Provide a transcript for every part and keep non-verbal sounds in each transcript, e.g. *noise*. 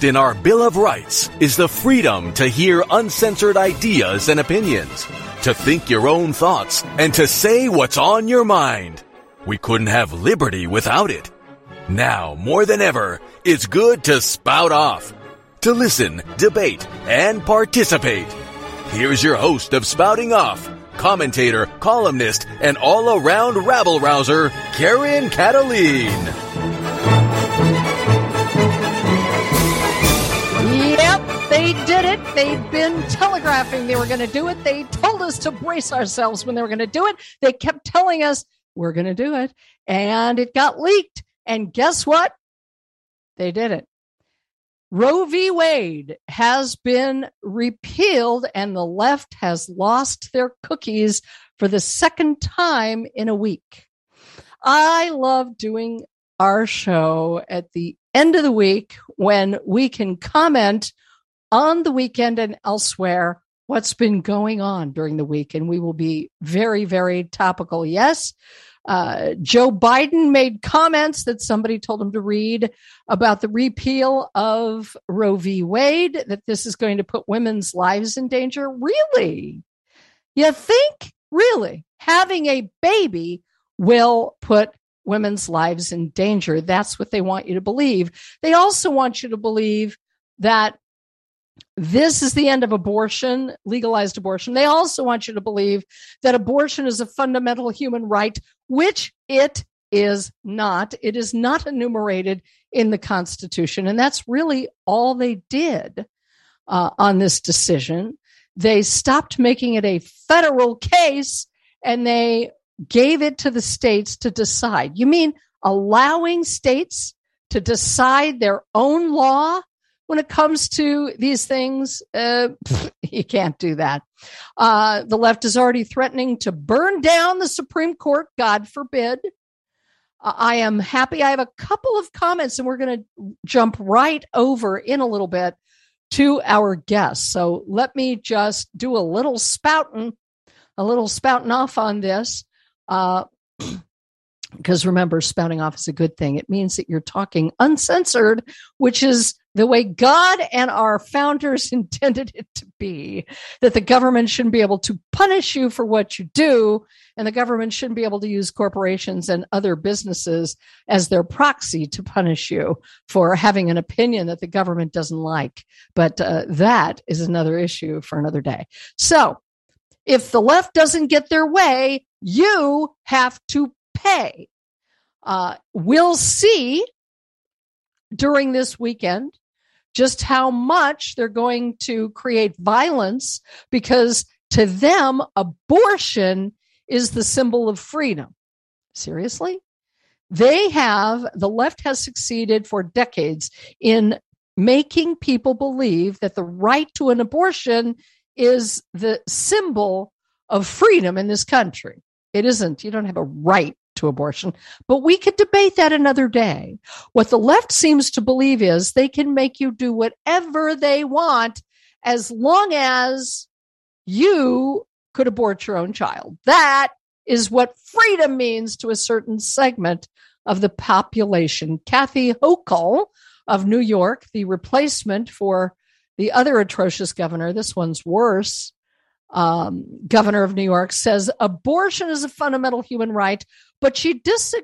In our Bill of Rights is the freedom to hear uncensored ideas and opinions, to think your own thoughts, and to say what's on your mind. We couldn't have liberty without it. Now, more than ever, it's good to spout off, to listen, debate, and participate. Here's your host of Spouting Off, commentator, columnist, and all around rabble rouser, Karen Kataline. They did it. They'd been telegraphing they were going to do it. They told us to brace ourselves when they were going to do it. They kept telling us we're going to do it. And it got leaked. And guess what? They did it. Roe v. Wade has been repealed and the left has lost their cookies for the second time in a week. I love doing our show at the end of the week when we can comment on the weekend and elsewhere what's been going on during the week. And we will be very, very topical. Yes, uh, Joe Biden made comments that somebody told him to read about the repeal of Roe v. Wade, that this is going to put women's lives in danger. Really? You think, really, having a baby will put women's lives in danger? That's what they want you to believe. They also want you to believe that this is the end of abortion, legalized abortion. They also want you to believe that abortion is a fundamental human right, which it is not. It is not enumerated in the Constitution. And that's really all they did uh, on this decision. They stopped making it a federal case and they gave it to the states to decide. You mean allowing states to decide their own law when it comes to these things, uh, *laughs* you can't do that. Uh, the left is already threatening to burn down the Supreme Court, God forbid. Uh, I am happy. I have a couple of comments, and we're going to jump right over in a little bit to our guests. So let me just do a little spouting, a little spouting off on this. Uh, *clears throat* because remember, spouting off is a good thing. It means that you're talking uncensored, which is the way God and our founders *laughs* intended it to be, that the government shouldn't be able to punish you for what you do, and the government shouldn't be able to use corporations and other businesses as their proxy to punish you for having an opinion that the government doesn't like. But uh, that is another issue for another day. So, if the left doesn't get their way, you have to pay. Uh, we'll see during this weekend just how much they're going to create violence because to them, abortion is the symbol of freedom. Seriously? They have, the left has succeeded for decades in making people believe that the right to an abortion is the symbol of freedom in this country. It isn't. You don't have a right to abortion. But we could debate that another day. What the left seems to believe is they can make you do whatever they want as long as you could abort your own child. That is what freedom means to a certain segment of the population. Kathy Hochul of New York, the replacement for the other atrocious governor, this one's worse, um, governor of New York, says abortion is a fundamental human right, but she dis-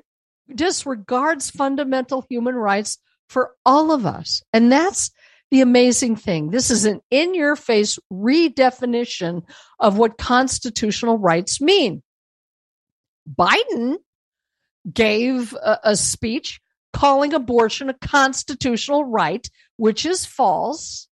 disregards fundamental human rights for all of us. And that's the amazing thing. This is an in your face redefinition of what constitutional rights mean. Biden gave a, a speech calling abortion a constitutional right, which is false.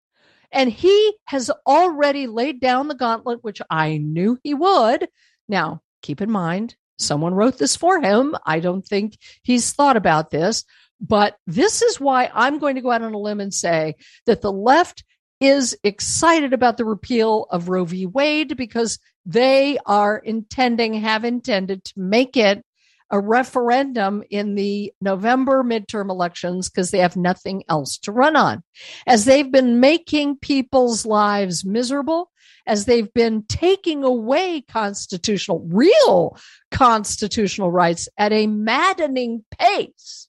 And he has already laid down the gauntlet, which I knew he would. Now, keep in mind, someone wrote this for him. I don't think he's thought about this, but this is why I'm going to go out on a limb and say that the left is excited about the repeal of Roe v. Wade because they are intending, have intended to make it a referendum in the November midterm elections because they have nothing else to run on. As they've been making people's lives miserable, as they've been taking away constitutional, real constitutional rights at a maddening pace,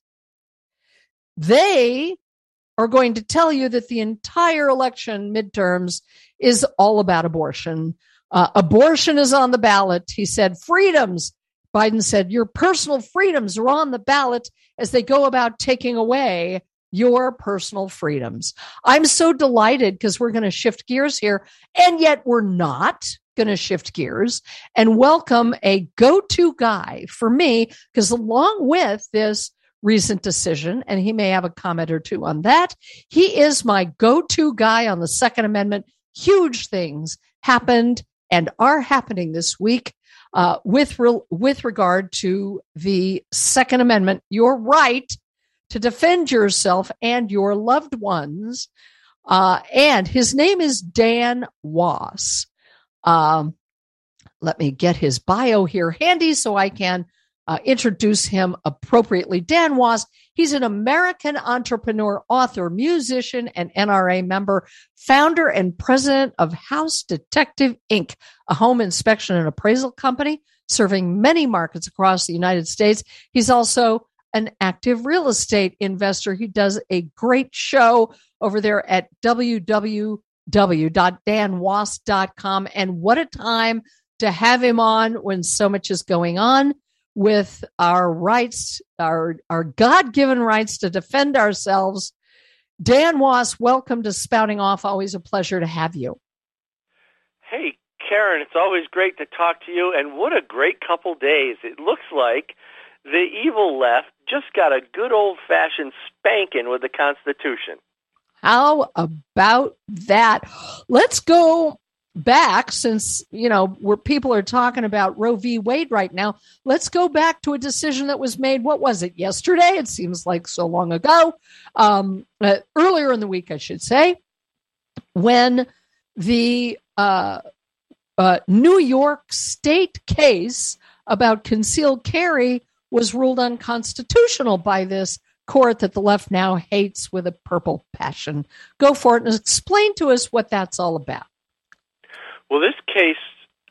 they are going to tell you that the entire election midterms is all about abortion. Uh, abortion is on the ballot. He said freedoms. Biden said your personal freedoms are on the ballot as they go about taking away your personal freedoms. I'm so delighted because we're going to shift gears here, and yet we're not going to shift gears and welcome a go to guy for me because, along with this recent decision, and he may have a comment or two on that, he is my go to guy on the Second Amendment. Huge things happened and are happening this week. Uh, with re- with regard to the Second Amendment, your right to defend yourself and your loved ones. Uh, and his name is Dan Wos. Um, let me get his bio here handy so I can uh, introduce him appropriately. Dan Wos, he's an American entrepreneur, author, musician, and NRA member, founder and president of House Detective Inc., a home inspection and appraisal company serving many markets across the United States. He's also an active real estate investor. He does a great show over there at www.danwos.com. And what a time to have him on when so much is going on with our rights, our, our God given rights to defend ourselves. Dan Wos, welcome to Spouting Off. Always a pleasure to have you. Hey, Karen, it's always great to talk to you. And what a great couple days. It looks like the evil left just got a good old fashioned spanking with the Constitution. How about that? Let's go back since, you know, where people are talking about Roe v. Wade right now. Let's go back to a decision that was made. What was it yesterday? It seems like so long ago. Um, uh, earlier in the week, I should say, when the uh, uh, New York State case about concealed carry was ruled unconstitutional by this court that the left now hates with a purple passion. Go for it and explain to us what that's all about. Well, this case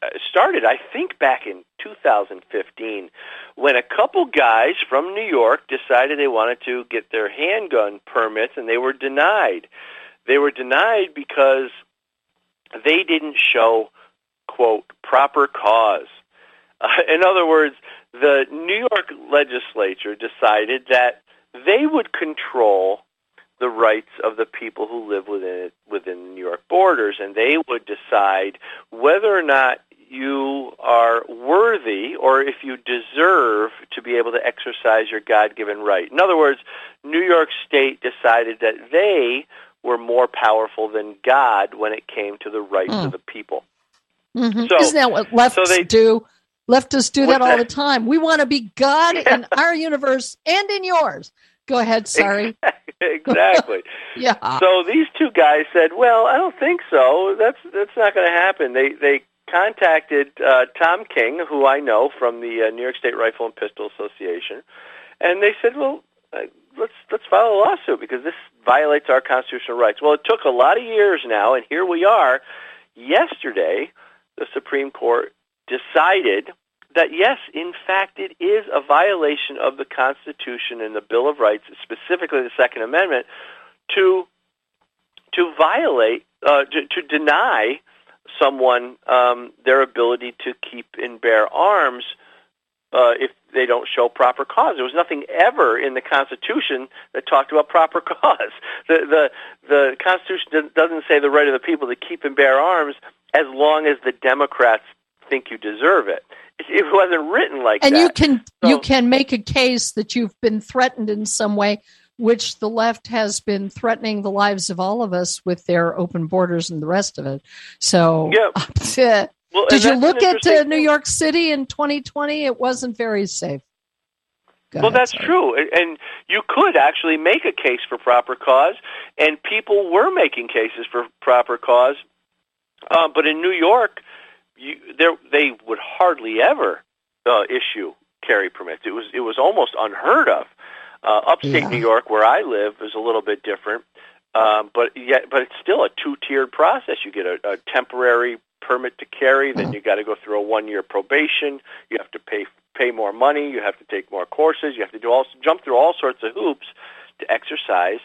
uh, started, I think, back in 2015 when a couple guys from New York decided they wanted to get their handgun permits and they were denied. They were denied because they didn't show, quote, proper cause. Uh, in other words, the New York legislature decided that they would control the rights of the people who live within it, within the New York borders, and they would decide whether or not you are worthy or if you deserve to be able to exercise your God-given right. In other words, New York State decided that they were more powerful than God when it came to the rights mm. of the people. Mm-hmm. So, Isn't that what lefts so they, do? Leftists do that all the time. We want to be God yeah. in our universe and in yours. Go ahead, sorry. *laughs* exactly. *laughs* yeah. So these two guys said, "Well, I don't think so. That's that's not going to happen." They they contacted uh, Tom King, who I know from the uh, New York State Rifle and Pistol Association, and they said, "Well, uh, let's let's file a lawsuit because this violates our constitutional rights." Well, it took a lot of years now, and here we are. Yesterday, the Supreme Court decided that yes, in fact, it is a violation of the Constitution and the Bill of Rights, specifically the Second Amendment, to to violate uh, to, to deny someone um, their ability to keep and bear arms uh, if they don't show proper cause. There was nothing ever in the Constitution that talked about proper *laughs* cause. The the the Constitution doesn't say the right of the people to keep and bear arms as long as the Democrats think you deserve it. It wasn't written like and that. And you can so, you can make a case that you've been threatened in some way, which the left has been threatening the lives of all of us with their open borders and the rest of it. So, yeah. *laughs* well, did you look at uh, New York City in 2020? It wasn't very safe. Go well, ahead, that's sorry. true, and you could actually make a case for proper cause, and people were making cases for proper cause. Uh, but in New York, you, there, they would hardly ever uh, issue carry permits. It was it was almost unheard of. Uh, upstate yeah. New York, where I live, is a little bit different, um, but yet, but it's still a two-tiered process. You get a, a temporary permit to carry, then you got to go through a one-year probation. You have to pay pay more money. You have to take more courses. You have to do all jump through all sorts of hoops to exercise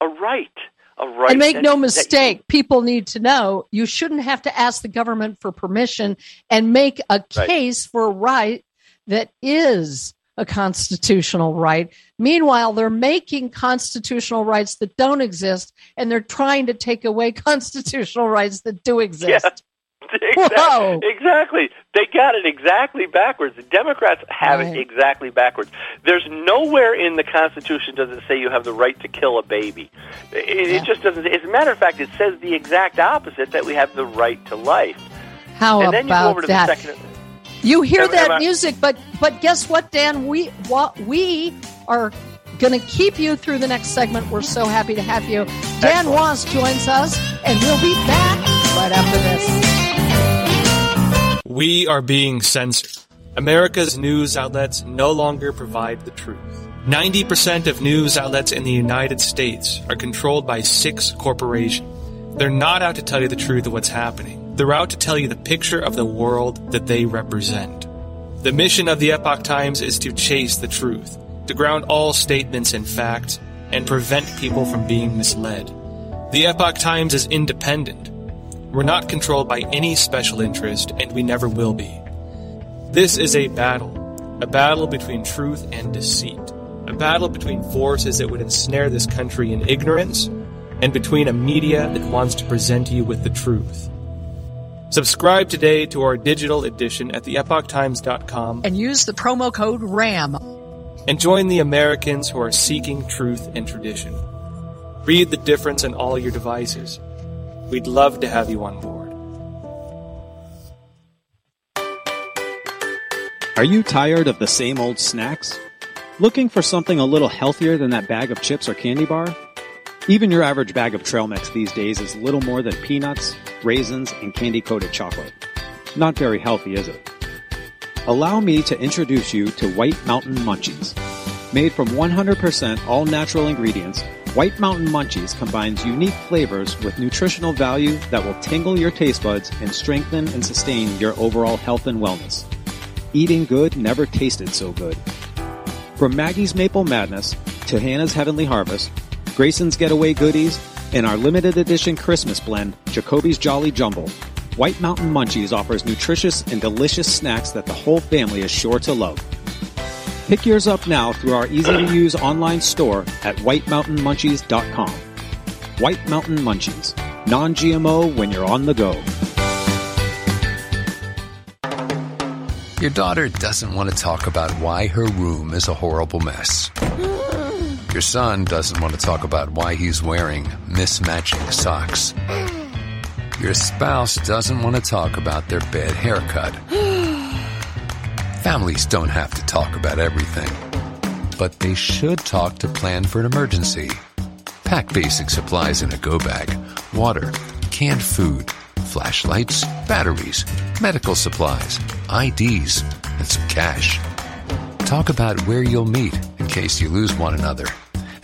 a right. A right and make that- no that you- mistake, people need to know you shouldn't have to ask the government for permission and make a Right. case for a right that is a constitutional right. Meanwhile, they're making constitutional rights that don't exist and they're trying to take away *laughs* constitutional rights that do exist. *laughs* exactly, Whoa. exactly. They got it exactly backwards. The Democrats have Right. it exactly backwards. There's nowhere in the Constitution does it say you have the right to kill a baby. It, Yeah. it just doesn't. As a matter of fact, it says the exact opposite that we have the right to life. How and then you go over about to that? the second. You hear Am- that am music, but but guess what, Dan? We what we are going to keep you through the next segment. We're so happy to have you. Dan Excellent. Ross joins us, and we'll be back right after this. We are being censored. America's news outlets no longer provide the truth. 90% of news outlets in the United States are controlled by six corporations. They're not out to tell you the truth of what's happening. They're out to tell you the picture of the world that they represent. The mission of the Epoch Times is to chase the truth, to ground all statements in fact, and prevent people from being misled. The Epoch Times is independent. We're not controlled by any special interest, and we never will be. This is a battle, a battle between truth and deceit, a battle between forces that would ensnare this country in ignorance, and between a media that wants to present you with the truth. Subscribe today to our digital edition at theepochtimes.com And use the promo code RAM. and join the Americans who are seeking truth and tradition. Read the difference on all your devices. We'd love to have you on board. Are you tired of the same old snacks? Looking for something a little healthier than that bag of chips or candy bar? Even your average bag of trail mix these days is little more than peanuts, raisins, and candy coated chocolate. Not very healthy, is it? Allow me to introduce you to White Mountain Munchies. Made from 100% all natural ingredients, White Mountain Munchies combines unique flavors with nutritional value that will tingle your taste buds and strengthen and sustain your overall health and wellness. Eating good never tasted so good. From Maggie's Maple Madness to Hannah's Heavenly Harvest, Grayson's Getaway Goodies, and our limited edition Christmas blend, Jacoby's Jolly Jumble, White Mountain Munchies offers nutritious and delicious snacks that the whole family is sure to love. Pick yours up now through our easy to use online store at whitemountainmunchies.com. White Mountain Munchies, non GMO when you're on the go. Your daughter doesn't want to talk about why her room is a horrible mess. Your son doesn't want to talk about why he's wearing mismatching socks. Your spouse doesn't want to talk about their bad haircut. Families don't have to talk about everything, but they should talk to plan for an emergency. Pack basic supplies in a go bag, water, canned food, flashlights, batteries, medical supplies, IDs, and some cash. Talk about where you'll meet in case you lose one another.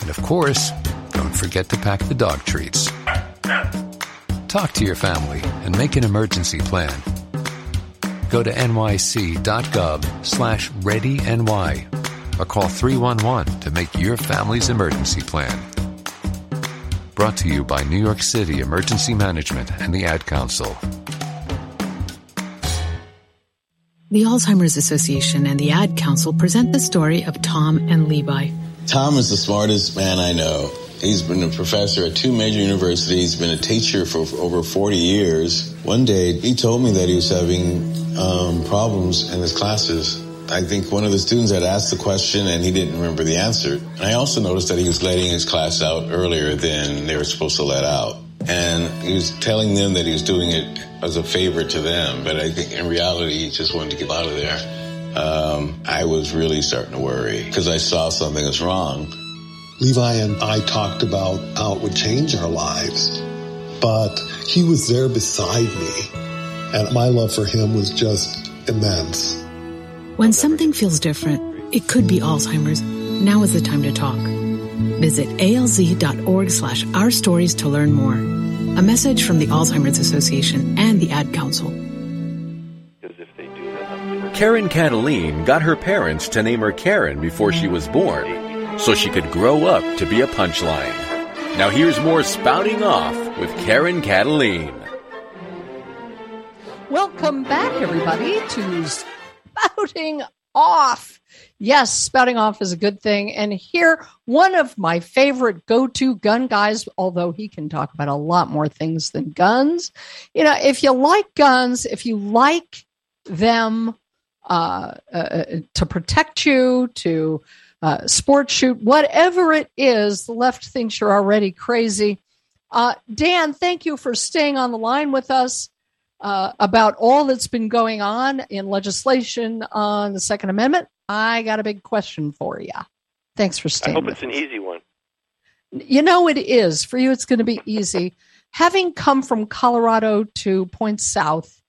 And of course, don't forget to pack the dog treats. Talk to your family and make an emergency plan. Go to nyc.gov slash readyny or call 311 to make your family's emergency plan. Brought to you by New York City Emergency Management and the Ad Council. The Alzheimer's Association and the Ad Council present the story of Tom and Levi. Tom is the smartest man I know. He's been a professor at two major universities, been a teacher for over 40 years. One day, he told me that he was having um, problems in his classes. I think one of the students had asked the question and he didn't remember the answer. And I also noticed that he was letting his class out earlier than they were supposed to let out. And he was telling them that he was doing it as a favor to them, but I think in reality, he just wanted to get out of there. Um, I was really starting to worry because I saw something was wrong. Levi and I talked about how it would change our lives, but he was there beside me, and my love for him was just immense. When something feels different, it could be Alzheimer's. Now is the time to talk. Visit alz.org slash our stories to learn more. A message from the Alzheimer's Association and the Ad Council. Because if they do that, Karen Kataline got her parents to name her Karen before she was born, so she could grow up to be a punchline. Now here's more Spouting Off with Karen Kataline. Welcome back, everybody, to Spouting Off. Yes, spouting off is a good thing. And here, one of my favorite go to gun guys, although he can talk about a lot more things than guns. You know, if you like guns, if you like them uh, uh, to protect you, to uh, sport shoot, whatever it is, the left thinks you're already crazy. Uh, Dan, thank you for staying on the line with us uh, about all that's been going on in legislation on the Second Amendment. I got a big question for you. Thanks for staying. I hope it's an easy one. You know, it is. For you, it's going to be easy. Having come from Colorado to Point South,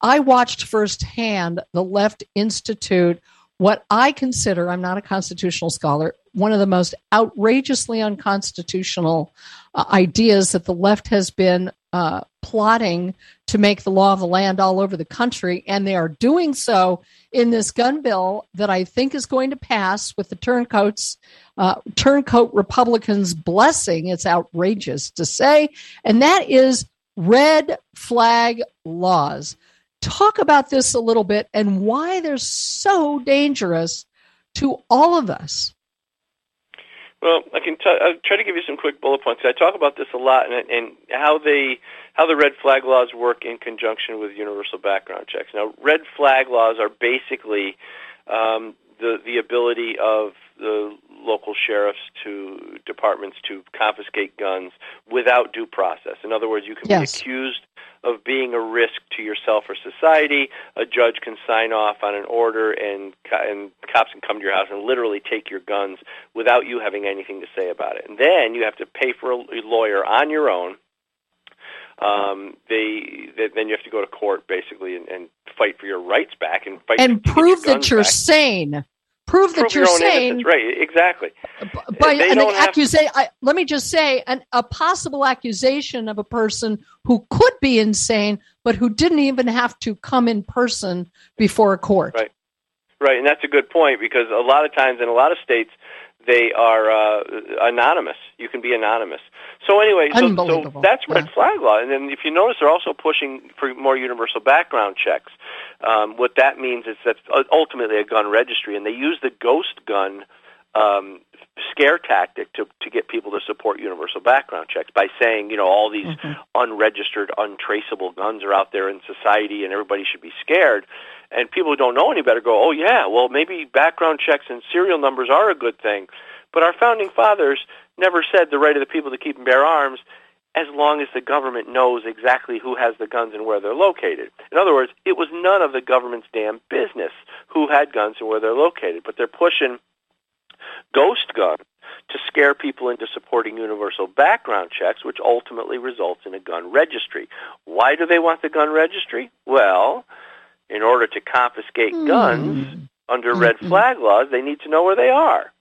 I watched firsthand the Left Institute what I consider, I'm not a constitutional scholar, one of the most outrageously unconstitutional uh, ideas that the left has been uh, plotting to make the law of the land all over the country. And they are doing so in this gun bill that I think is going to pass with the turncoats, uh, turncoat Republicans' blessing. It's outrageous to say. And that is red flag laws talk about this a little bit and why they're so dangerous to all of us. Well, I can t- I'll try to give you some quick bullet points. I talk about this a lot and, and how they how the red flag laws work in conjunction with universal background checks. Now, red flag laws are basically um, the the ability of the local sheriffs to departments to confiscate guns without due process. In other words, you can yes. be accused of being a risk to yourself or society. A judge can sign off on an order, and and cops can come to your house and literally take your guns without you having anything to say about it. And then you have to pay for a lawyer on your own. Um, they, they then you have to go to court basically and, and fight for your rights back and fight and prove that you're back. sane prove, that you're saying right exactly by an accusation let me just say an, a possible accusation of a person who could be insane but who didn't even have to come in person before a court right right and that's a good point because a lot of times in a lot of states they are uh, anonymous. You can be anonymous. So anyway, so, so that's red yeah. flag law. And then if you notice, they're also pushing for more universal background checks. Um, what that means is that's ultimately a gun registry, and they use the ghost gun um, scare tactic to to get people to support universal background checks by saying, you know, all these mm-hmm. unregistered, untraceable guns are out there in society, and everybody should be scared and people who don't know any better go, oh yeah, well maybe background checks and serial numbers are a good thing. But our founding fathers never said the right of the people to keep and bear arms as long as the government knows exactly who has the guns and where they're located. In other words, it was none of the government's damn business who had guns and where they're located. But they're pushing ghost guns to scare people into supporting universal background checks, which ultimately results in a gun registry. Why do they want the gun registry? Well, in order to confiscate mm. guns under mm-hmm. red flag laws, they need to know where they are.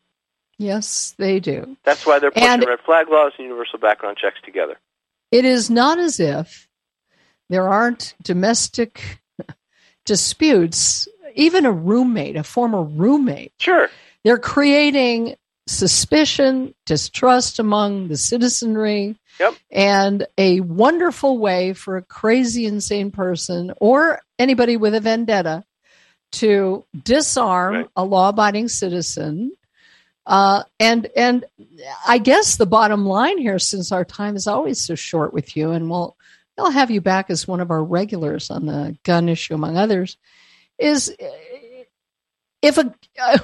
Yes, they do. That's why they're pushing and red flag laws and universal background checks together. It is not as if there aren't domestic *laughs* disputes, even a roommate, a former roommate. Sure. They're creating suspicion, distrust among the citizenry, yep. and a wonderful way for a crazy, insane person or anybody with a vendetta to disarm right. a law-abiding citizen. Uh, and and I guess the bottom line here, since our time is always so short with you, and we'll I'll have you back as one of our regulars on the gun issue, among others, is if a uh,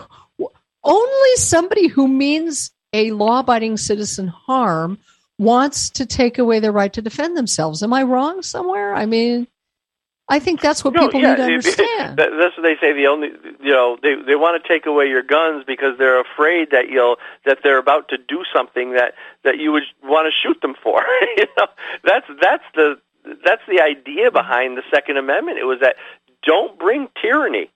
only somebody who means a law abiding citizen harm wants to take away their right to defend themselves. Am I wrong somewhere? I mean, I think that's what no, people yeah, need to *laughs* understand. That's what they say. The only, you know, they they want to take away your guns because they're afraid that you'll that they're about to do something that that you would want to shoot them for. *laughs* you know, that's that's the that's the idea behind the Second Amendment. It was that don't bring tyranny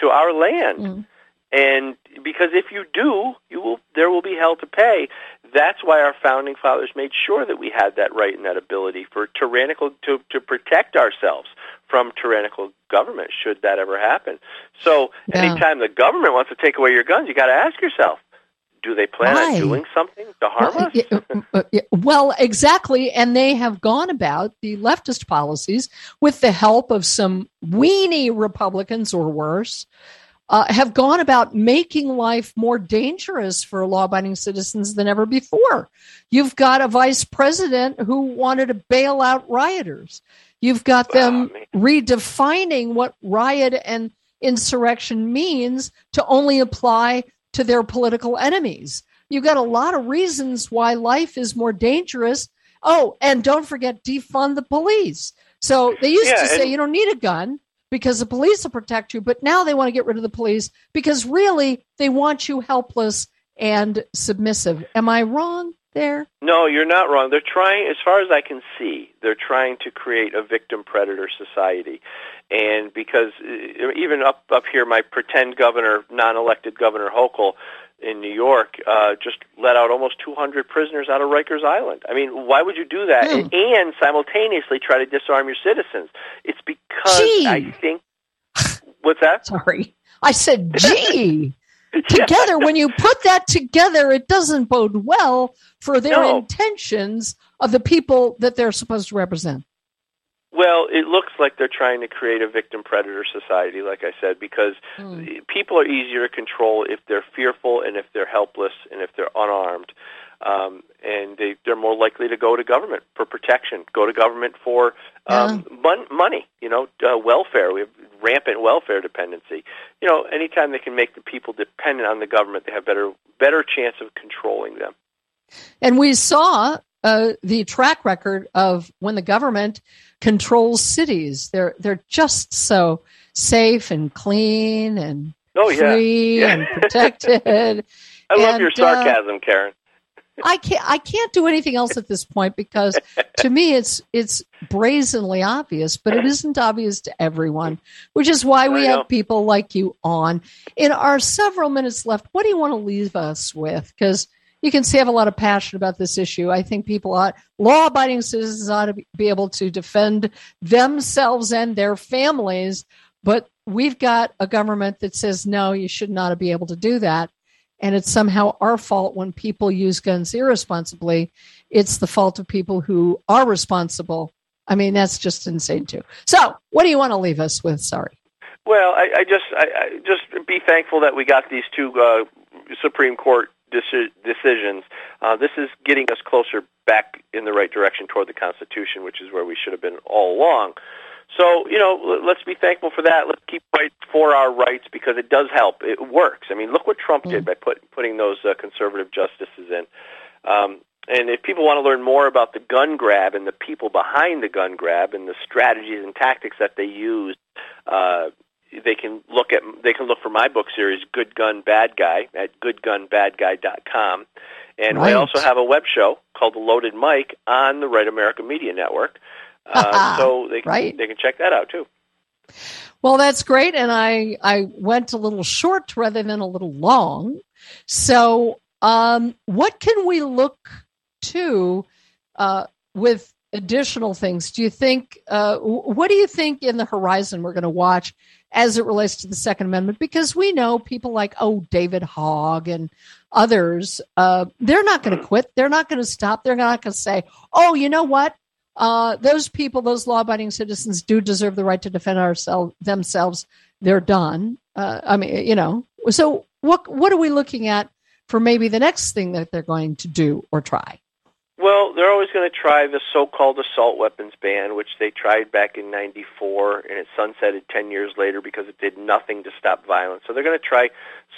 to our land. Mm. And because if you do, you will there will be hell to pay. That's why our founding fathers made sure that we had that right and that ability for tyrannical to to protect ourselves from tyrannical government should that ever happen. So yeah. anytime the government wants to take away your guns, you got to ask yourself, Do they plan Why? on doing something to harm well, us? yeah, uh, yeah, well, exactly. And they have gone about the leftist policies with the help of some weenie Republicans or worse, uh, have gone about making life more dangerous for law abiding citizens than ever before. You've got a vice president who wanted to bail out rioters. You've got them redefining what riot and insurrection means to only apply to their political enemies. You've got a lot of reasons why life is more dangerous. Oh, and don't forget defund the police. So they used Yeah, to say and- you don't need a gun because the police will protect you, but now they want to get rid of the police because really they want you helpless and submissive. Am I wrong there? No, you're not wrong. They're trying, as far as I can see, they're trying to create a victim predator society. And because uh, even up up here, my pretend governor, non-elected Governor Hochul in New York, uh, just let out almost 200 prisoners out of Rikers Island. I mean, why would you do that Hmm. and simultaneously try to disarm your citizens? It's because Gee. I think. What's that? *laughs* Sorry. I said, *laughs* gee. Together when you put that together it doesn't bode well for their No. intentions of the people that they're supposed to represent Well, it looks like they're trying to create a victim predator society, like I said, because people are easier to control if they're fearful and if they're helpless and if they're unarmed. Um, and they, they're more likely to go to government for protection, go to government for um, mon- money, you know, uh, welfare. We have rampant welfare dependency. You know, anytime they can make the people dependent on the government, they have better better chance of controlling them. and we saw uh, the track record of when the government controls cities they're they're just so safe and clean and Oh yeah, free Yeah. and protected *laughs* I love And, your uh, sarcasm, Karen. I can't I can't do anything else at this point because to me it's it's brazenly obvious, but it isn't obvious to everyone, which is why we have people like you on. In our several minutes left, what do you want to leave us with? Because you can see I have a lot of passion about this issue. I think people ought law abiding citizens ought to be- able to defend themselves and their families, but we've got a government that says no, you should not be able to do that and it's somehow our fault when people use guns irresponsibly. It's the fault of people who are responsible. I mean, that's just insane too. So, what do you want to leave us with? Sorry. Well, I, I just I, I just be thankful that we got these two uh, Supreme Court deci- decisions. Uh, this is getting us closer back in the right direction toward the Constitution, which is where we should have been all along. So, you know, let's be thankful for that. Let's keep fight for our rights because it does help. It works. I mean, look what Trump did by put, putting those uh, conservative justices in. Um, and if people want to learn more about the gun grab and the people behind the gun grab and the strategies and tactics that they use, uh, they can look at they can look for my book series Good Gun Bad Guy at goodgunbadguy.com. And Right. we also have a web show called The Loaded Mic on the Right America Media Network. Uh, *laughs* so they can, Right. they can check that out too. Well, that's great, and I I went a little short rather than a little long. So, um, what can we look to uh, with additional things? Do you think? Uh, what do you think in the horizon we're going to watch as it relates to the Second Amendment? Because we know people like oh David Hogg and others, uh, they're not going to quit. They're not going to stop. They're not going to say, oh, you know what? uh, those people, those law-abiding citizens, do deserve the right to defend ourselves themselves. They're done. Uh, I mean, you know. So, what what are we looking at for maybe the next thing that they're going to do or try? Well, they're always going to try the so-called assault weapons ban, which they tried back in '94, and it sunsetted 10 years later because it did nothing to stop violence. So they're going to try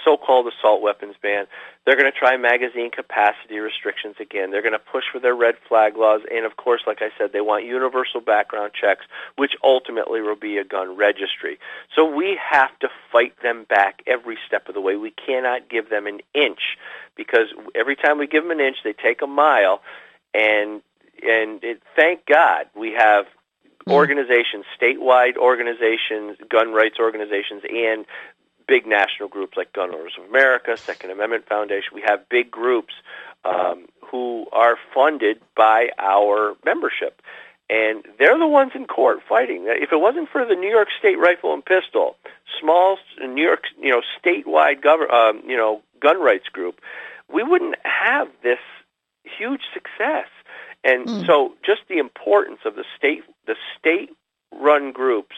so-called assault weapons ban. They're going to try magazine capacity restrictions again. They're going to push for their red flag laws, and of course, like I said, they want universal background checks, which ultimately will be a gun registry. So we have to fight them back every step of the way. We cannot give them an inch because every time we give them an inch, they take a mile and and it, thank God we have organizations, statewide organizations, gun rights organizations, and big national groups like Gun Owners of America, Second Amendment Foundation. We have big groups um, who are funded by our membership. And they're the ones in court fighting. If it wasn't for the New York State Rifle and Pistol, small New York, you know, statewide, gov- um, you know, gun rights group, we wouldn't have this huge success. And Mm. so, just the importance of the state, the state-run groups.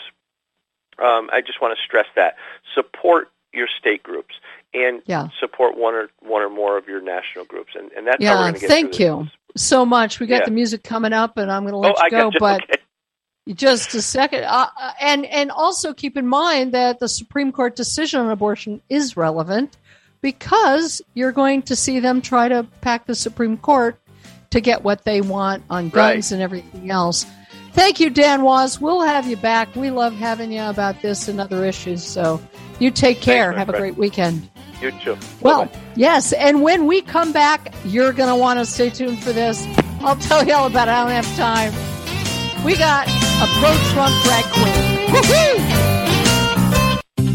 Um, I just want to stress that support your state groups and Yeah. support one or one or more of your national groups, and, and that's how we're Yeah, get thank you so much. We got Yeah. the music coming up, and I'm going to let Oh, you go. But okay. just a second, uh, uh, and and also keep in mind that the Supreme Court decision on abortion is relevant because you're going to see them try to pack the Supreme Court to get what they want on guns Right. and everything else. Thank you, Dan Wos. We'll have you back. We love having you about this and other issues. So you take care. my have a great weekend. You too. Well, Bye-bye. yes, and when we come back, you're going to want to stay tuned for this. I'll tell you all about it. I don't have time. We got a pro Trump drag queen. Woo-hoo!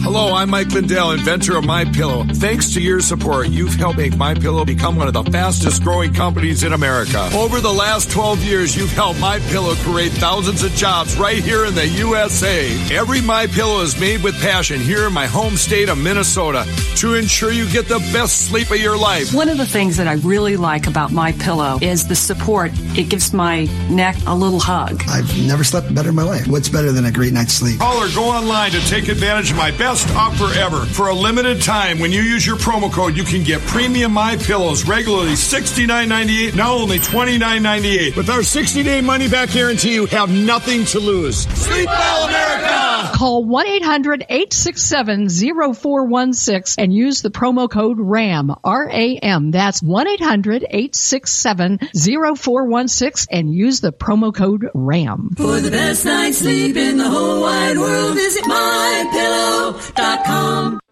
Hello, I'm Mike Lindell, inventor of My Pillow. Thanks to your support, you've helped make My Pillow become one of the fastest growing companies in America. Over the last 12 years, you've helped My Pillow create thousands of jobs right here in the USA. Every My Pillow is made with passion here in my home state of Minnesota to ensure you get the best sleep of your life. One of the things that I really like about my pillow is the support. It gives my neck a little hug. I've never slept better in my life. What's better than a great night's sleep? Call or go online to take advantage of my best offer ever. For a limited time, when you use your promo code, you can get premium My Pillows regularly $69.98, now only $29.98. With our 60-day money-back guarantee, you have nothing to lose. Sleep well, America! Call 1 800 867 0416 and use the promo code RAM, R A M. That's 1 800 867 0416 and use the promo code RAM. For the best night's sleep in the whole wide world, visit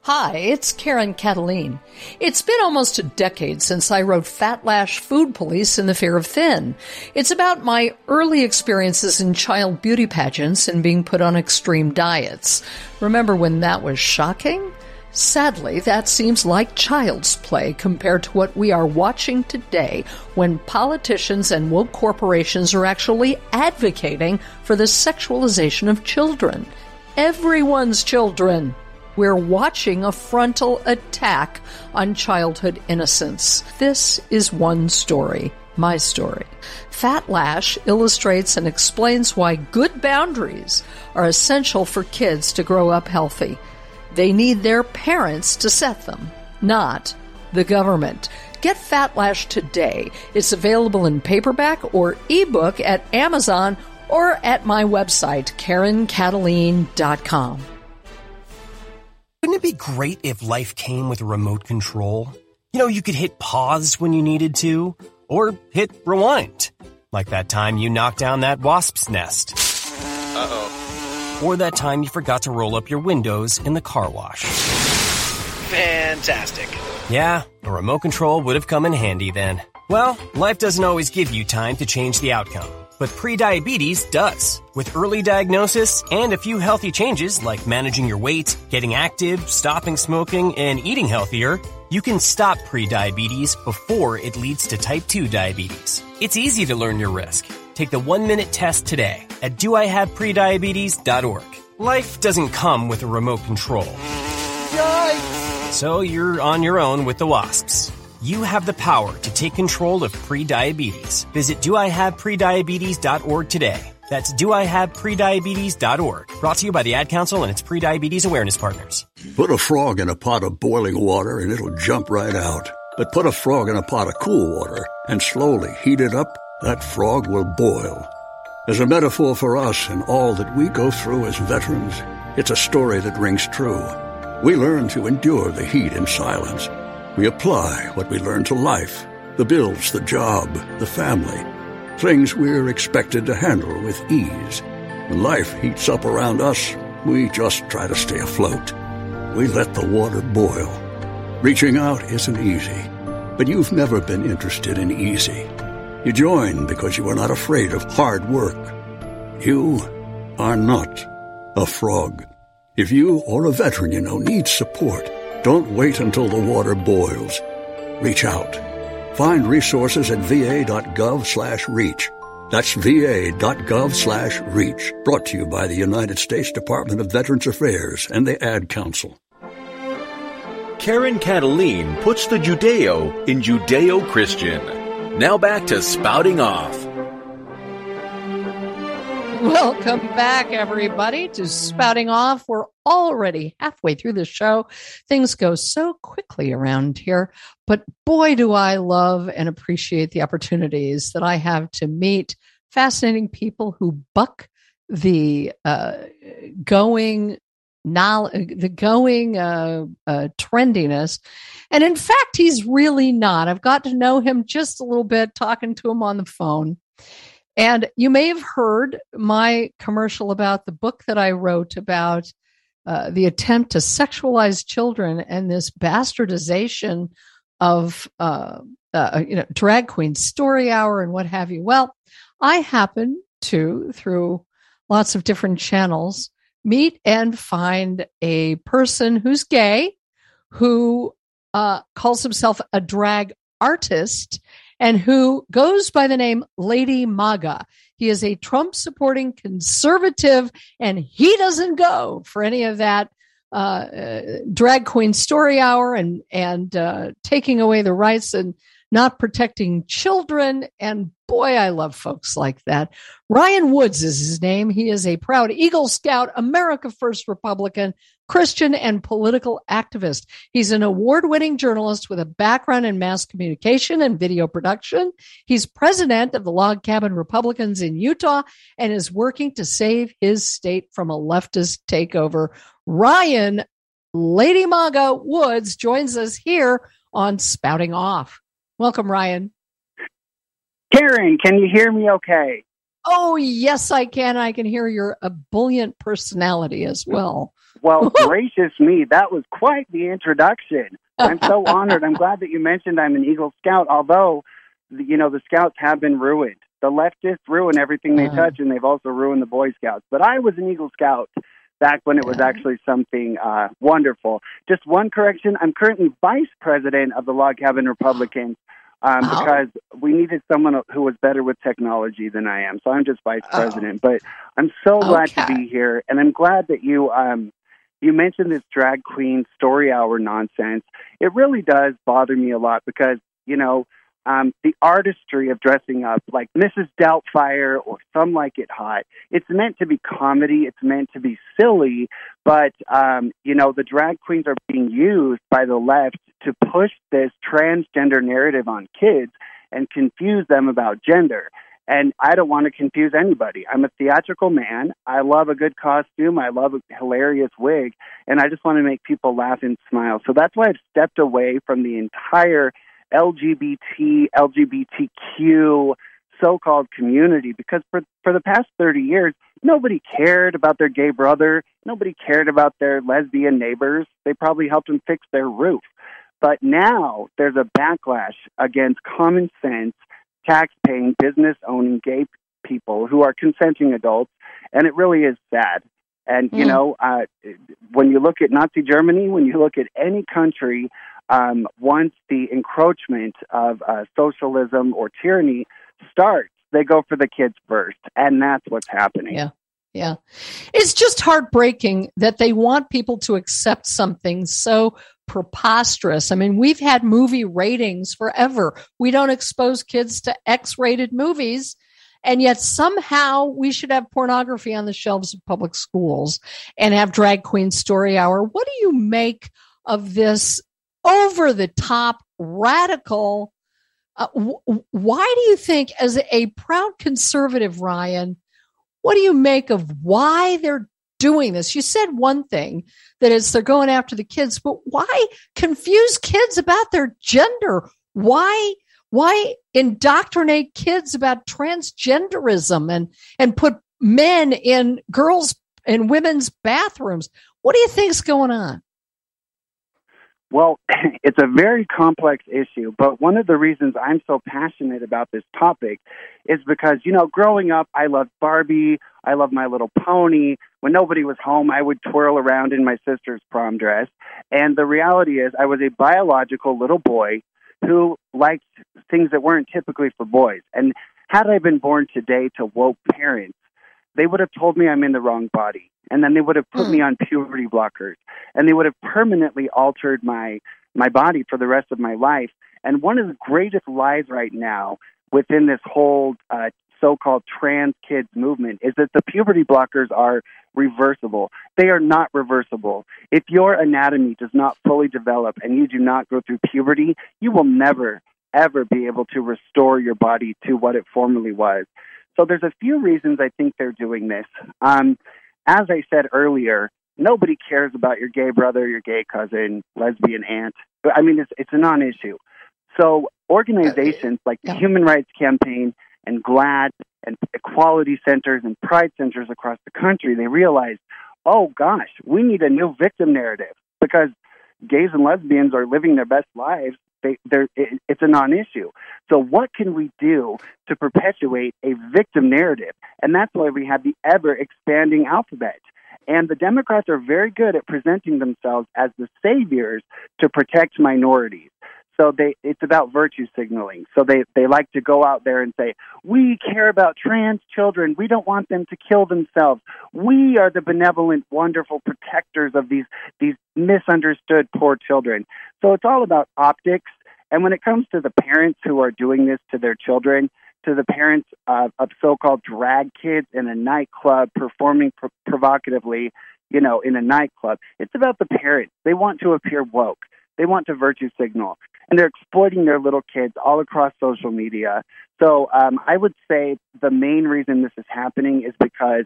Hi, it's Karen Kataline. It's been almost a decade since I wrote Fat Lash Food Police in the Fear of Thin. It's about my early experiences in child beauty pageants and being put on extreme diets. Remember when that was shocking? Sadly, that seems like child's play compared to what we are watching today when politicians and woke corporations are actually advocating for the sexualization of children. Everyone's children. We're watching a frontal attack on childhood innocence. This is one story, my story. Fat Lash illustrates and explains why good boundaries are essential for kids to grow up healthy. They need their parents to set them, not the government. Get Fat Lash today. It's available in paperback or ebook at Amazon or at my website, KarenKataline.com. Wouldn't it be great if life came with a remote control? You know, you could hit pause when you needed to, or hit rewind. Like that time you knocked down that wasp's nest. Uh oh. Or that time you forgot to roll up your windows in the car wash. Fantastic. Yeah, a remote control would have come in handy then. Well, life doesn't always give you time to change the outcome, but prediabetes does. With early diagnosis and a few healthy changes like managing your weight, getting active, stopping smoking, and eating healthier, you can stop prediabetes before it leads to type 2 diabetes. It's easy to learn your risk. Take the one minute test today at doihaveprediabetes.org. Life doesn't come with a remote control. So you're on your own with the wasps. You have the power to take control of prediabetes. Visit doihaveprediabetes.org today. That's doihaveprediabetes.org. Brought to you by the Ad Council and its prediabetes awareness partners. Put a frog in a pot of boiling water and it'll jump right out. But put a frog in a pot of cool water and slowly heat it up, that frog will boil. As a metaphor for us and all that we go through as veterans, it's a story that rings true. We learn to endure the heat in silence. We apply what we learn to life the bills, the job, the family. Things we're expected to handle with ease. When life heats up around us, we just try to stay afloat. We let the water boil. Reaching out isn't easy, but you've never been interested in easy. You join because you are not afraid of hard work. You are not a frog. If you or a veteran you know needs support, don't wait until the water boils. Reach out. Find resources at va.gov slash reach. That's va.gov slash reach. Brought to you by the United States Department of Veterans Affairs and the Ad Council. Karen Kataline puts the Judeo in Judeo Christian. Now back to spouting off. *laughs* Welcome back, everybody, to Spouting Off. We're already halfway through the show. Things go so quickly around here, but boy, do I love and appreciate the opportunities that I have to meet fascinating people who buck the uh, going knowledge, the going uh, uh, trendiness. And in fact, he's really not. I've got to know him just a little bit, talking to him on the phone. And you may have heard my commercial about the book that I wrote about uh, the attempt to sexualize children and this bastardization of uh, uh, you know drag queen story hour and what have you. Well, I happen to through lots of different channels meet and find a person who's gay who uh, calls himself a drag artist and who goes by the name Lady MAGA. He is a Trump supporting conservative, and he doesn't go for any of that uh, uh, drag queen story hour and and uh, taking away the rights and not protecting children. And boy, I love folks like that. Ryan Woods is his name. He is a proud Eagle Scout, America First Republican, Christian, and political activist. He's an award winning journalist with a background in mass communication and video production. He's president of the Log Cabin Republicans in Utah and is working to save his state from a leftist takeover. Ryan Lady Maga Woods joins us here on Spouting Off. Welcome, Ryan. Karen, can you hear me okay? Oh, yes, I can. I can hear your ebullient personality as well. Well, *laughs* gracious me, that was quite the introduction. I'm so *laughs* honored. I'm glad that you mentioned I'm an Eagle Scout, although, you know, the Scouts have been ruined. The leftists ruin everything they uh, touch, and they've also ruined the Boy Scouts. But I was an Eagle Scout back when it was actually something uh, wonderful. Just one correction I'm currently vice president of the Log Cabin *sighs* Republicans um, oh. because we needed someone who was better with technology than I am. So I'm just vice oh. president. But I'm so glad to be here, and I'm glad that you um, you mentioned this drag queen story hour nonsense. It really does bother me a lot because you know um, the artistry of dressing up like Mrs. Doubtfire or Some Like It Hot. It's meant to be comedy. It's meant to be silly, but um, you know the drag queens are being used by the left to push this transgender narrative on kids and confuse them about gender. And I don't want to confuse anybody. I'm a theatrical man. I love a good costume. I love a hilarious wig. And I just want to make people laugh and smile. So that's why I've stepped away from the entire LGBT, LGBTQ so-called community because for for the past 30 years nobody cared about their gay brother, nobody cared about their lesbian neighbors. They probably helped them fix their roof. But now there's a backlash against common sense, tax-paying, business-owning gay people who are consenting adults, and it really is sad. And you mm. know, uh, when you look at Nazi Germany, when you look at any country um, once the encroachment of uh, socialism or tyranny starts, they go for the kids first. And that's what's happening. Yeah. Yeah. It's just heartbreaking that they want people to accept something so preposterous. I mean, we've had movie ratings forever. We don't expose kids to X rated movies. And yet somehow we should have pornography on the shelves of public schools and have drag queen story hour. What do you make of this over the top, radical. Uh, why do you think, as a proud conservative, Ryan, what do you make of why they're doing this? You said one thing that is they're going after the kids, but why confuse kids about their gender? Why why indoctrinate kids about transgenderism and and put men in girls and women's bathrooms? What do you think's going on? Well, *clears throat* it's a very complex issue, but one of the reasons I'm so passionate about this topic is because, you know, growing up, I loved Barbie, I loved My Little Pony. When nobody was home, I would twirl around in my sister's prom dress. And the reality is, I was a biological little boy who liked things that weren't typically for boys. And had I been born today to woke parents, they would have told me I'm in the wrong body. And then they would have put mm. me on puberty blockers. And they would have permanently altered my my body for the rest of my life. And one of the greatest lies right now within this whole uh, so-called trans kids movement is that the puberty blockers are reversible. They are not reversible. If your anatomy does not fully develop and you do not go through puberty, you will never ever be able to restore your body to what it formerly was. So there's a few reasons I think they're doing this. Um, as I said earlier, nobody cares about your gay brother, your gay cousin, lesbian aunt. I mean, it's it's a non-issue. So organizations like the Human Rights Campaign and GLAAD and equality centers and pride centers across the country, they realized, oh gosh, we need a new victim narrative because gays and lesbians are living their best lives. They, it, it's a non-issue. So what can we do to perpetuate a victim narrative? And that's why we have the ever expanding alphabet. And the Democrats are very good at presenting themselves as the saviors to protect minorities. So they it's about virtue signaling. So they they like to go out there and say, "We care about trans children. We don't want them to kill themselves. We are the benevolent, wonderful protectors of these these misunderstood poor children." So it's all about optics. And when it comes to the parents who are doing this to their children, to the parents of, of so-called drag kids in a nightclub performing pro- provocatively, you know, in a nightclub, it's about the parents. They want to appear woke. They want to virtue signal and they're exploiting their little kids all across social media. So um, I would say the main reason this is happening is because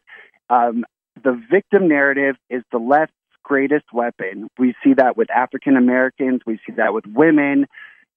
um, the victim narrative is the left's greatest weapon. We see that with African Americans, we see that with women.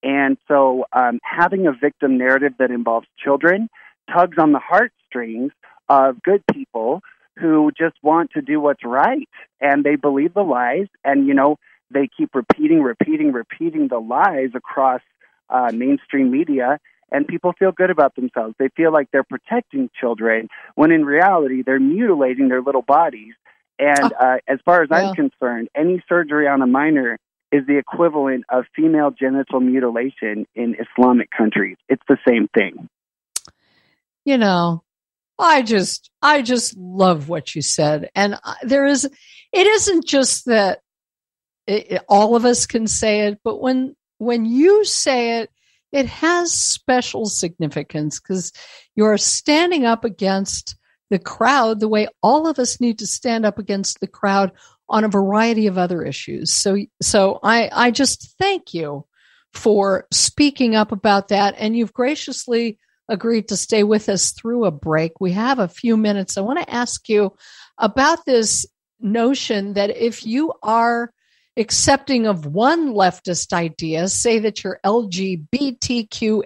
And so um, having a victim narrative that involves children tugs on the heartstrings of good people who just want to do what's right and they believe the lies and you know they keep repeating, repeating, repeating the lies across uh, mainstream media, and people feel good about themselves. They feel like they're protecting children, when in reality, they're mutilating their little bodies. And oh, uh, as far as yeah. I'm concerned, any surgery on a minor is the equivalent of female genital mutilation in Islamic countries. It's the same thing. You know, I just, I just love what you said. And uh, there is, it isn't just that it, it, all of us can say it, but when when you say it, it has special significance because you're standing up against the crowd the way all of us need to stand up against the crowd on a variety of other issues. So so I I just thank you for speaking up about that and you've graciously agreed to stay with us through a break. We have a few minutes. I want to ask you about this notion that if you are accepting of one leftist idea, say that you're LGBTQ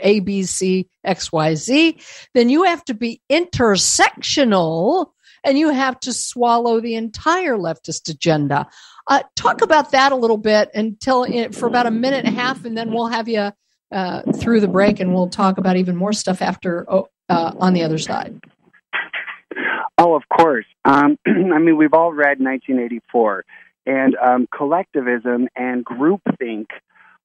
ABC XYZ, then you have to be intersectional and you have to swallow the entire leftist agenda. Uh, talk about that a little bit until for about a minute and a half, and then we'll have you uh, through the break, and we'll talk about even more stuff after oh, uh, on the other side. Oh, of course. Um, *clears throat* I mean, we've all read 1984 and um, collectivism and groupthink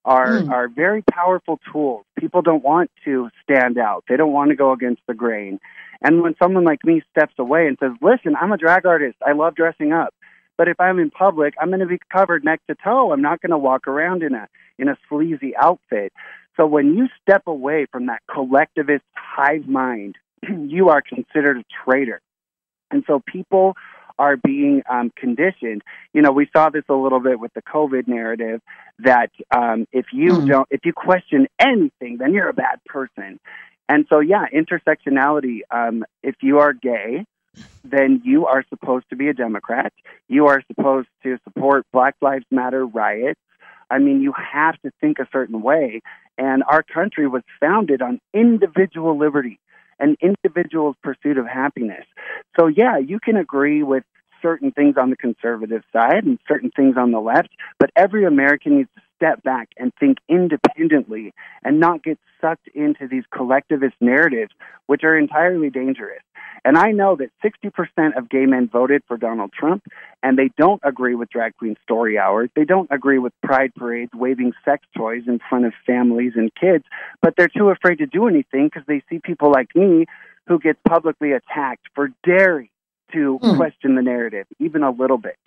are mm. are very powerful tools. People don't want to stand out. They don't want to go against the grain. And when someone like me steps away and says, "Listen, I'm a drag artist. I love dressing up." But if I'm in public, I'm going to be covered neck to toe. I'm not going to walk around in a in a sleazy outfit. So when you step away from that collectivist hive mind, *clears throat* you are considered a traitor. And so people are being um, conditioned. You know, we saw this a little bit with the COVID narrative that um, if you mm. don't, if you question anything, then you're a bad person. And so, yeah, intersectionality. Um, if you are gay, then you are supposed to be a Democrat. You are supposed to support Black Lives Matter riots. I mean, you have to think a certain way. And our country was founded on individual liberty an individual's pursuit of happiness. So, yeah, you can agree with certain things on the conservative side and certain things on the left, but every American needs to step back and think independently and not get sucked into these collectivist narratives, which are entirely dangerous. And I know that 60% of gay men voted for Donald Trump, and they don't agree with drag queen story hours. They don't agree with pride parades waving sex toys in front of families and kids, but they're too afraid to do anything because they see people like me who get publicly attacked for daring to mm. question the narrative, even a little bit.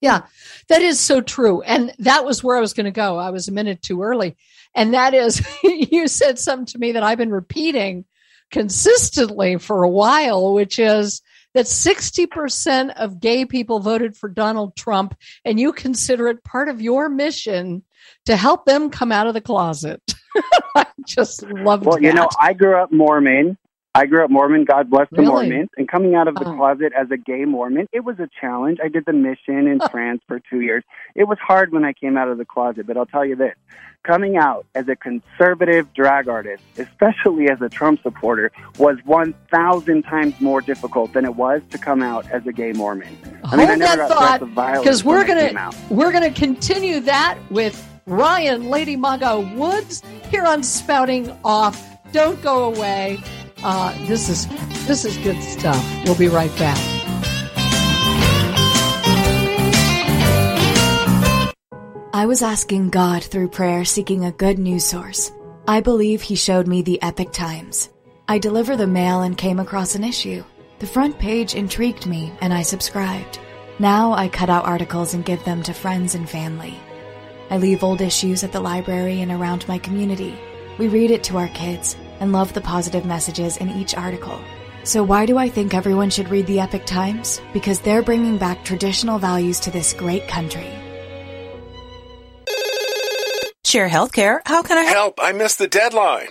Yeah, that is so true. And that was where I was going to go. I was a minute too early. And that is, *laughs* you said something to me that I've been repeating consistently for a while, which is that 60% of gay people voted for Donald Trump, and you consider it part of your mission to help them come out of the closet. *laughs* I just love Well, that. you know, I grew up Mormon. I grew up Mormon. God bless the Really? Mormons. And coming out of the Oh. closet as a gay Mormon, it was a challenge. I did the mission in *laughs* France for two years. It was hard when I came out of the closet, but I'll tell you this. Coming out as a conservative drag artist, especially as a Trump supporter, was 1,000 times more difficult than it was to come out as a gay Mormon. I mean, I Hold never that got thought threats of violence because we're I came gonna we're gonna continue that with Ryan Lady Maga Woods here on Spouting Off. Don't go away. Uh, this is this is good stuff. We'll be right back. I was asking God through prayer seeking a good news source. I believe He showed me the Epoch Times. I deliver the mail and came across an issue. The front page intrigued me and I subscribed. Now I cut out articles and give them to friends and family. I leave old issues at the library and around my community. We read it to our kids and love the positive messages in each article. So why do I think everyone should read the Epoch Times? Because they're bringing back traditional values to this great country. Share Healthcare. How can I help? I missed the deadline.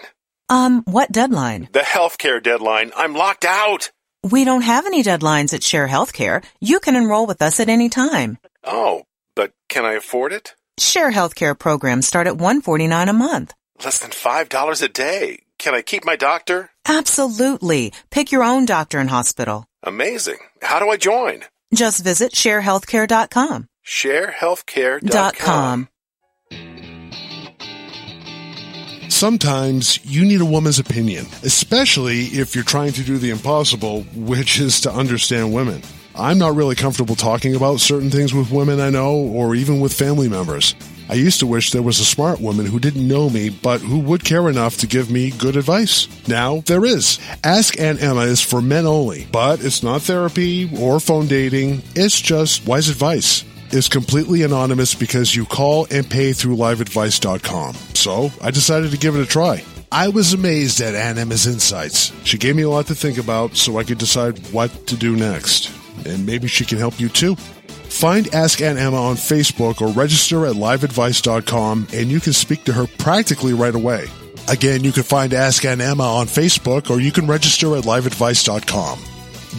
Um, what deadline? The healthcare deadline. I'm locked out. We don't have any deadlines at Share Healthcare. You can enroll with us at any time. Oh, but can I afford it? Share Healthcare programs start at 149 a month. Less than $5 a day. Can I keep my doctor? Absolutely. Pick your own doctor and hospital. Amazing. How do I join? Just visit sharehealthcare.com. Sharehealthcare.com. Dot com. Sometimes you need a woman's opinion, especially if you're trying to do the impossible, which is to understand women. I'm not really comfortable talking about certain things with women I know or even with family members. I used to wish there was a smart woman who didn't know me, but who would care enough to give me good advice. Now there is. Ask Aunt Emma is for men only, but it's not therapy or phone dating. It's just wise advice. It's completely anonymous because you call and pay through liveadvice.com. So I decided to give it a try. I was amazed at Aunt Emma's insights. She gave me a lot to think about so I could decide what to do next. And maybe she can help you too. Find Ask Aunt Emma on Facebook or register at liveadvice.com and you can speak to her practically right away. Again, you can find Ask Aunt Emma on Facebook or you can register at liveadvice.com.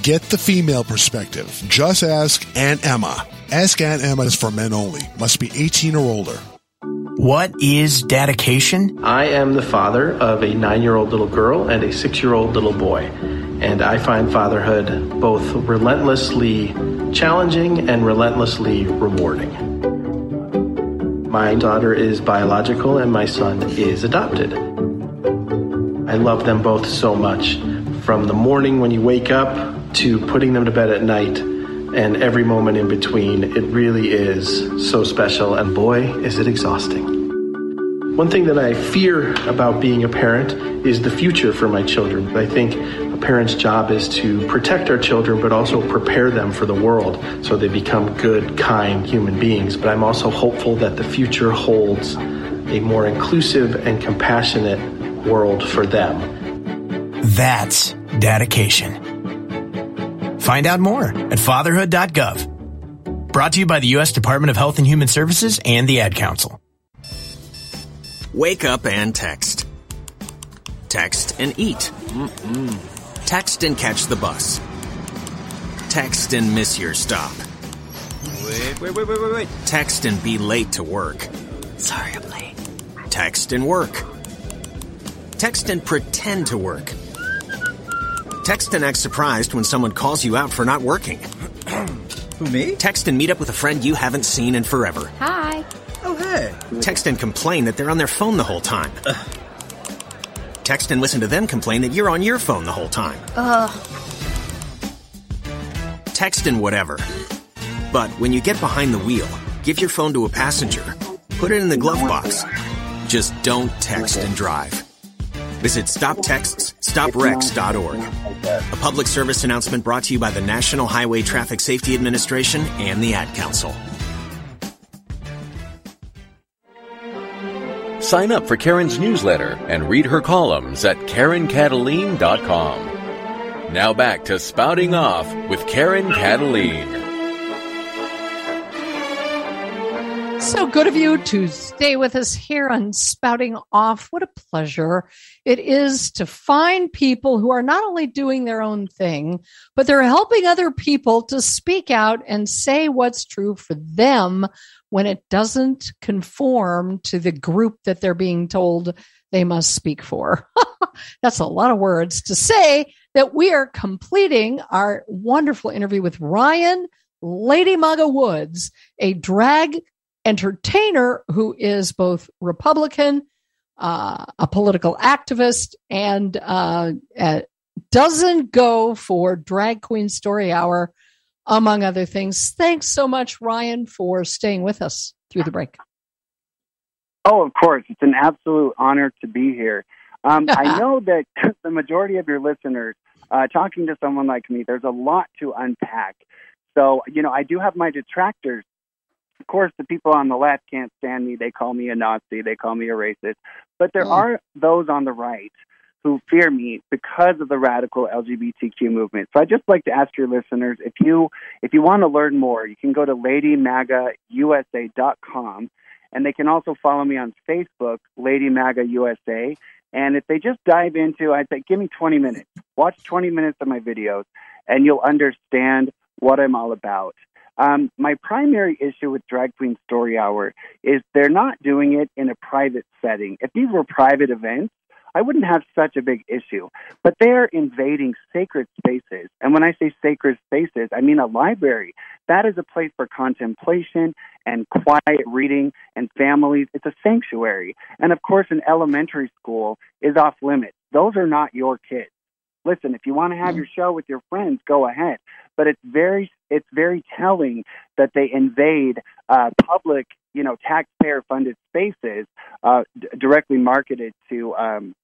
Get the female perspective. Just ask Aunt Emma. Ask Aunt Emma is for men only. Must be 18 or older. What is dedication? I am the father of a nine year old little girl and a six year old little boy. And I find fatherhood both relentlessly challenging and relentlessly rewarding. My daughter is biological and my son is adopted. I love them both so much. From the morning when you wake up to putting them to bed at night and every moment in between, it really is so special. And boy, is it exhausting. One thing that I fear about being a parent is the future for my children. I think parent's job is to protect our children, but also prepare them for the world so they become good, kind human beings. But I'm also hopeful that the future holds a more inclusive and compassionate world for them. That's dedication. Find out more at fatherhood.gov. Brought to you by the U.S. Department of Health and Human Services and the Ad Council. Wake up and text. Text and eat. Mm-mm. Text and catch the bus. Text and miss your stop. Wait, wait, wait, wait, wait, wait. Text and be late to work. Sorry, I'm late. Text and work. Text and pretend to work. Text and act surprised when someone calls you out for not working. *clears throat* Who, me? Text and meet up with a friend you haven't seen in forever. Hi. Oh, hey. Text and complain that they're on their phone the whole time. Text and listen to them complain that you're on your phone the whole time. Ugh. Text and whatever. But when you get behind the wheel, give your phone to a passenger. Put it in the glove box. Just don't text and drive. Visit StopTextsStopWrecks.org. A public service announcement brought to you by the National Highway Traffic Safety Administration and the Ad Council. Sign up for Karen's newsletter and read her columns at KarenKataline.com. Now back to Spouting Off with Karen Kataline. So good of you to stay with us here on Spouting Off. What a pleasure it is to find people who are not only doing their own thing, but they're helping other people to speak out and say what's true for them when it doesn't conform to the group that they're being told they must speak for. *laughs* That's a lot of words to say that we are completing our wonderful interview with Ryan Lady Maga Woods, a drag entertainer who is both Republican, uh, a political activist, and uh, uh, doesn't go for Drag Queen Story Hour, among other things. Thanks so much, Ryan, for staying with us through the break. Oh, of course. It's an absolute honor to be here. Um, I *laughs* know that *laughs* the majority of your listeners, uh, talking to someone like me, there's a lot to unpack. So, you know, I do have my detractors. Of course, the people on the left can't stand me. They call me a Nazi. They call me a racist. But there Mm. are those on the right who fear me because of the radical LGBTQ movement. So I'd just like to ask your listeners if you if you want to learn more, you can go to ladymagausa.com and they can also follow me on Facebook, Lady Maga USA. And if they just dive into, I'd say, give me 20 minutes. Watch 20 minutes of my videos, and you'll understand what I'm all about. Um, my primary issue with Drag Queen Story Hour is they're not doing it in a private setting. If these were private events, I wouldn't have such a big issue. But they're invading sacred spaces. And when I say sacred spaces, I mean a library. That is a place for contemplation and quiet reading and families. It's a sanctuary. And of course, an elementary school is off limits. Those are not your kids. Listen, if you want to have your show with your friends, go ahead. But it's very, it's very telling that they invade uh, public, you know, taxpayer-funded spaces uh, d- directly marketed to um,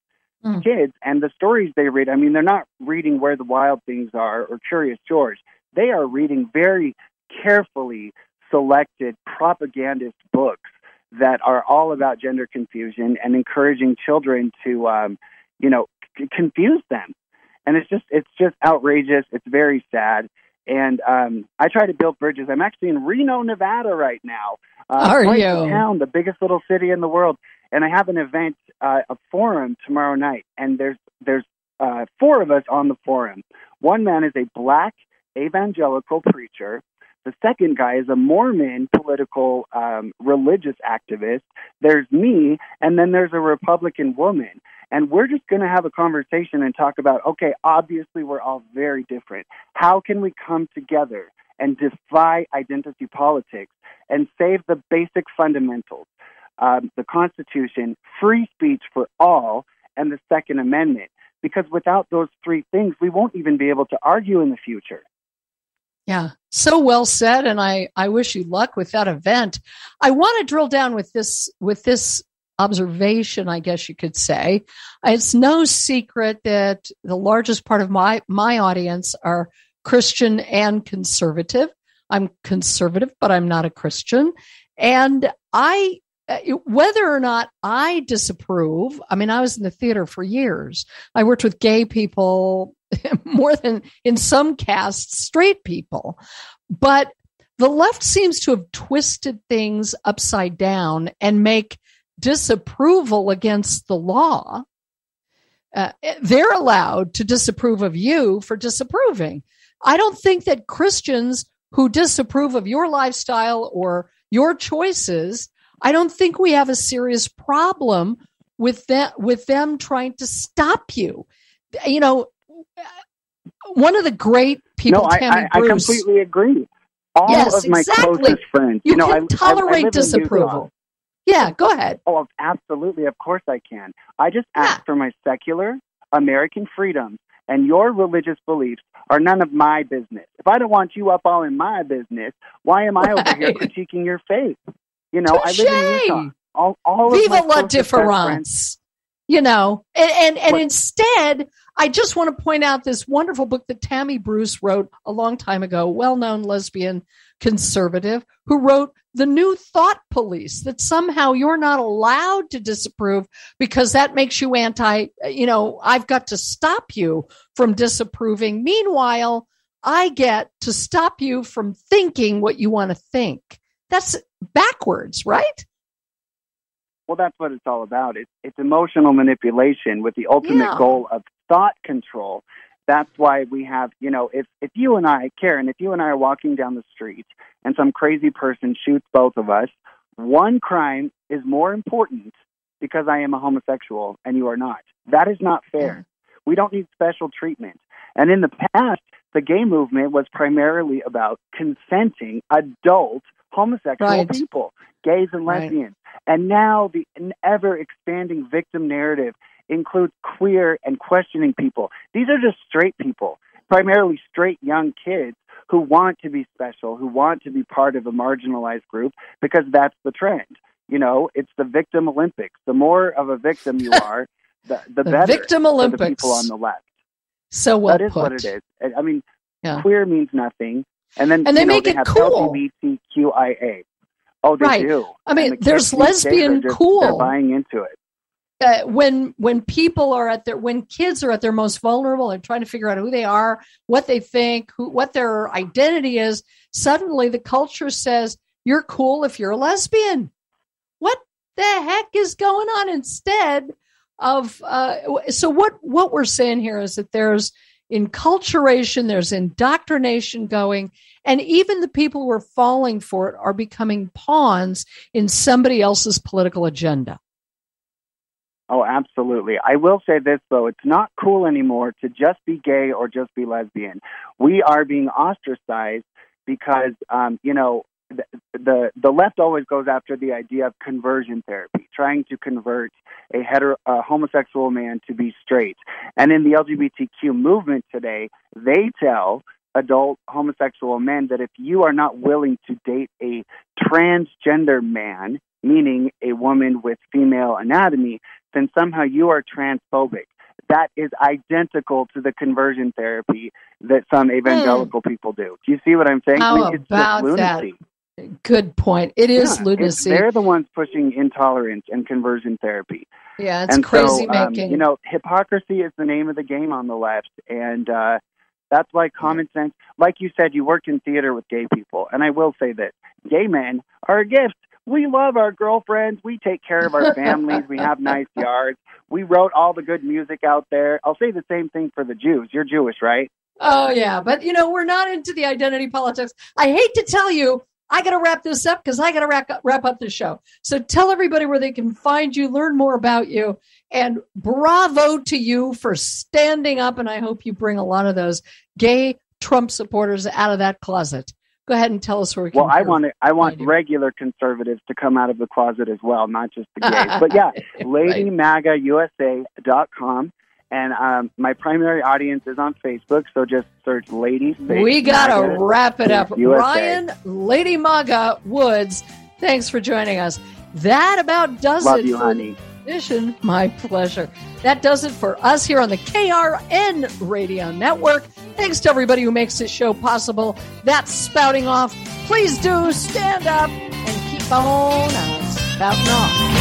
kids. And the stories they read, I mean, they're not reading Where the Wild Things Are or Curious George. They are reading very carefully selected propagandist books that are all about gender confusion and encouraging children to, um, you know, c- confuse them. And it's just, it's just outrageous. It's very sad. And um, I try to build bridges. I'm actually in Reno, Nevada right now. Uh, Are you? town, the biggest little city in the world. And I have an event, uh, a forum tomorrow night. And there's there's uh, four of us on the forum. One man is a black evangelical preacher. The second guy is a Mormon political um, religious activist. There's me, and then there's a Republican woman. And we're just going to have a conversation and talk about okay, obviously, we're all very different. How can we come together and defy identity politics and save the basic fundamentals? Um, the Constitution, free speech for all, and the Second Amendment. Because without those three things, we won't even be able to argue in the future. Yeah, so well said, and I I wish you luck with that event. I want to drill down with this with this observation, I guess you could say. It's no secret that the largest part of my my audience are Christian and conservative. I'm conservative, but I'm not a Christian, and I uh, whether or not I disapprove, I mean, I was in the theater for years. I worked with gay people *laughs* more than in some casts, straight people. But the left seems to have twisted things upside down and make disapproval against the law. Uh, they're allowed to disapprove of you for disapproving. I don't think that Christians who disapprove of your lifestyle or your choices I don't think we have a serious problem with them with them trying to stop you. You know, one of the great people, no, I, Tammy I, I Bruce. completely agree. All Yes, of my exactly. closest friends, You know, can I, I- I tolerate disapproval. Yeah, go ahead. Oh, absolutely. Of course I can. I just ask for my secular American freedoms, and your religious beliefs are none of my business. If I don't want you up all in my business, why am I over here critiquing your faith? You know, I live in Utah. All, all of Viva la closest best friends- difference. You know, and and, and instead, I just want to point out this wonderful book that Tammy Bruce wrote a long time ago, well known lesbian conservative, who wrote The New Thought Police, that somehow you're not allowed to disapprove because that makes you anti, you know, I've got to stop you from disapproving. Meanwhile, I get to stop you from thinking what you want to think. That's backwards, right? Well, that's what it's all about. It's, it's emotional manipulation with the ultimate Yeah. goal of thought control. That's why we have, you know, if, if you and I, Karen, if you and I are walking down the street and some crazy person shoots both of us, one crime is more important because I am a homosexual and you are not. That is not fair. We don't need special treatment. And in the past, the gay movement was primarily about consenting adult homosexual Right. people, gays and Right. lesbians. And now the ever expanding victim narrative includes queer and questioning people. These are just straight people, primarily straight young kids who want to be special, who want to be part of a marginalized group because that's the trend. You know, it's the victim Olympics. The more of a victim you *laughs* are, the, the, The better victim for the people on the left. So well that is put. what it is. I- mean, Yeah. queer means nothing. And then And they know, make they it have cool. LGBTQIA. Oh, they Right. do. I mean, the there's these days are lesbian just- cool. They're buying into it. Uh, when when people are at their when kids are at their most vulnerable and trying to figure out who they are, what they think, who what their identity is, suddenly the culture says you're cool if you're a lesbian. What the heck is going on instead of uh, so what what we're saying here is that there's enculturation, there's indoctrination going, and even the people who are falling for it are becoming pawns in somebody else's political agenda. Oh, absolutely. I will say this though, it's not cool anymore to just be gay or just be lesbian. We are being ostracized because um, you know, the, the the left always goes after the idea of conversion therapy, trying to convert a hetero a homosexual man to be straight. And in the LGBTQ movement today, they tell adult homosexual men that if you are not willing to date a transgender man, meaning a woman with female anatomy, then somehow you are transphobic. That is identical to the conversion therapy that some evangelical people do. Do you see what I'm saying? How I mean, it's just about that? lunacy. Good point. It is Yeah, lunacy. They're the ones pushing intolerance and conversion therapy. Yeah, it's and crazy so, um, making. you know, hypocrisy is the name of the game on the left, and uh, that's why common sense. Like you said, you worked in theater with gay people, and I will say this: gay men are a gift. We love our girlfriends. We take care of our *laughs* families. we have nice yards. We wrote all the good music out there. I'll say the same thing for the Jews. You're Jewish, right? oh yeah, but you know we're not into the identity politics. I hate to tell you, I got to wrap this up because I got to wrap up, wrap up the show. So tell everybody where they can find you, learn more about you, and bravo to you for standing up. And I hope you bring a lot of those gay Trump supporters out of that closet. Go ahead and tell us where we can. Well, I want it, I want regular conservatives to come out of the closet as well, not just the gays. *laughs* but yeah, LadyMagaUSA.com. And um, my primary audience is on Facebook, so just search Lady Space We got to MAGA wrap it up. USA. Ryan, Lady Maga Woods, thanks for joining us. That about does it. Love it you, honey. My pleasure. That does it for us here on the KRN Radio Network. Thanks to everybody who makes this show possible. That's spouting off. Please do stand up and keep on spouting off.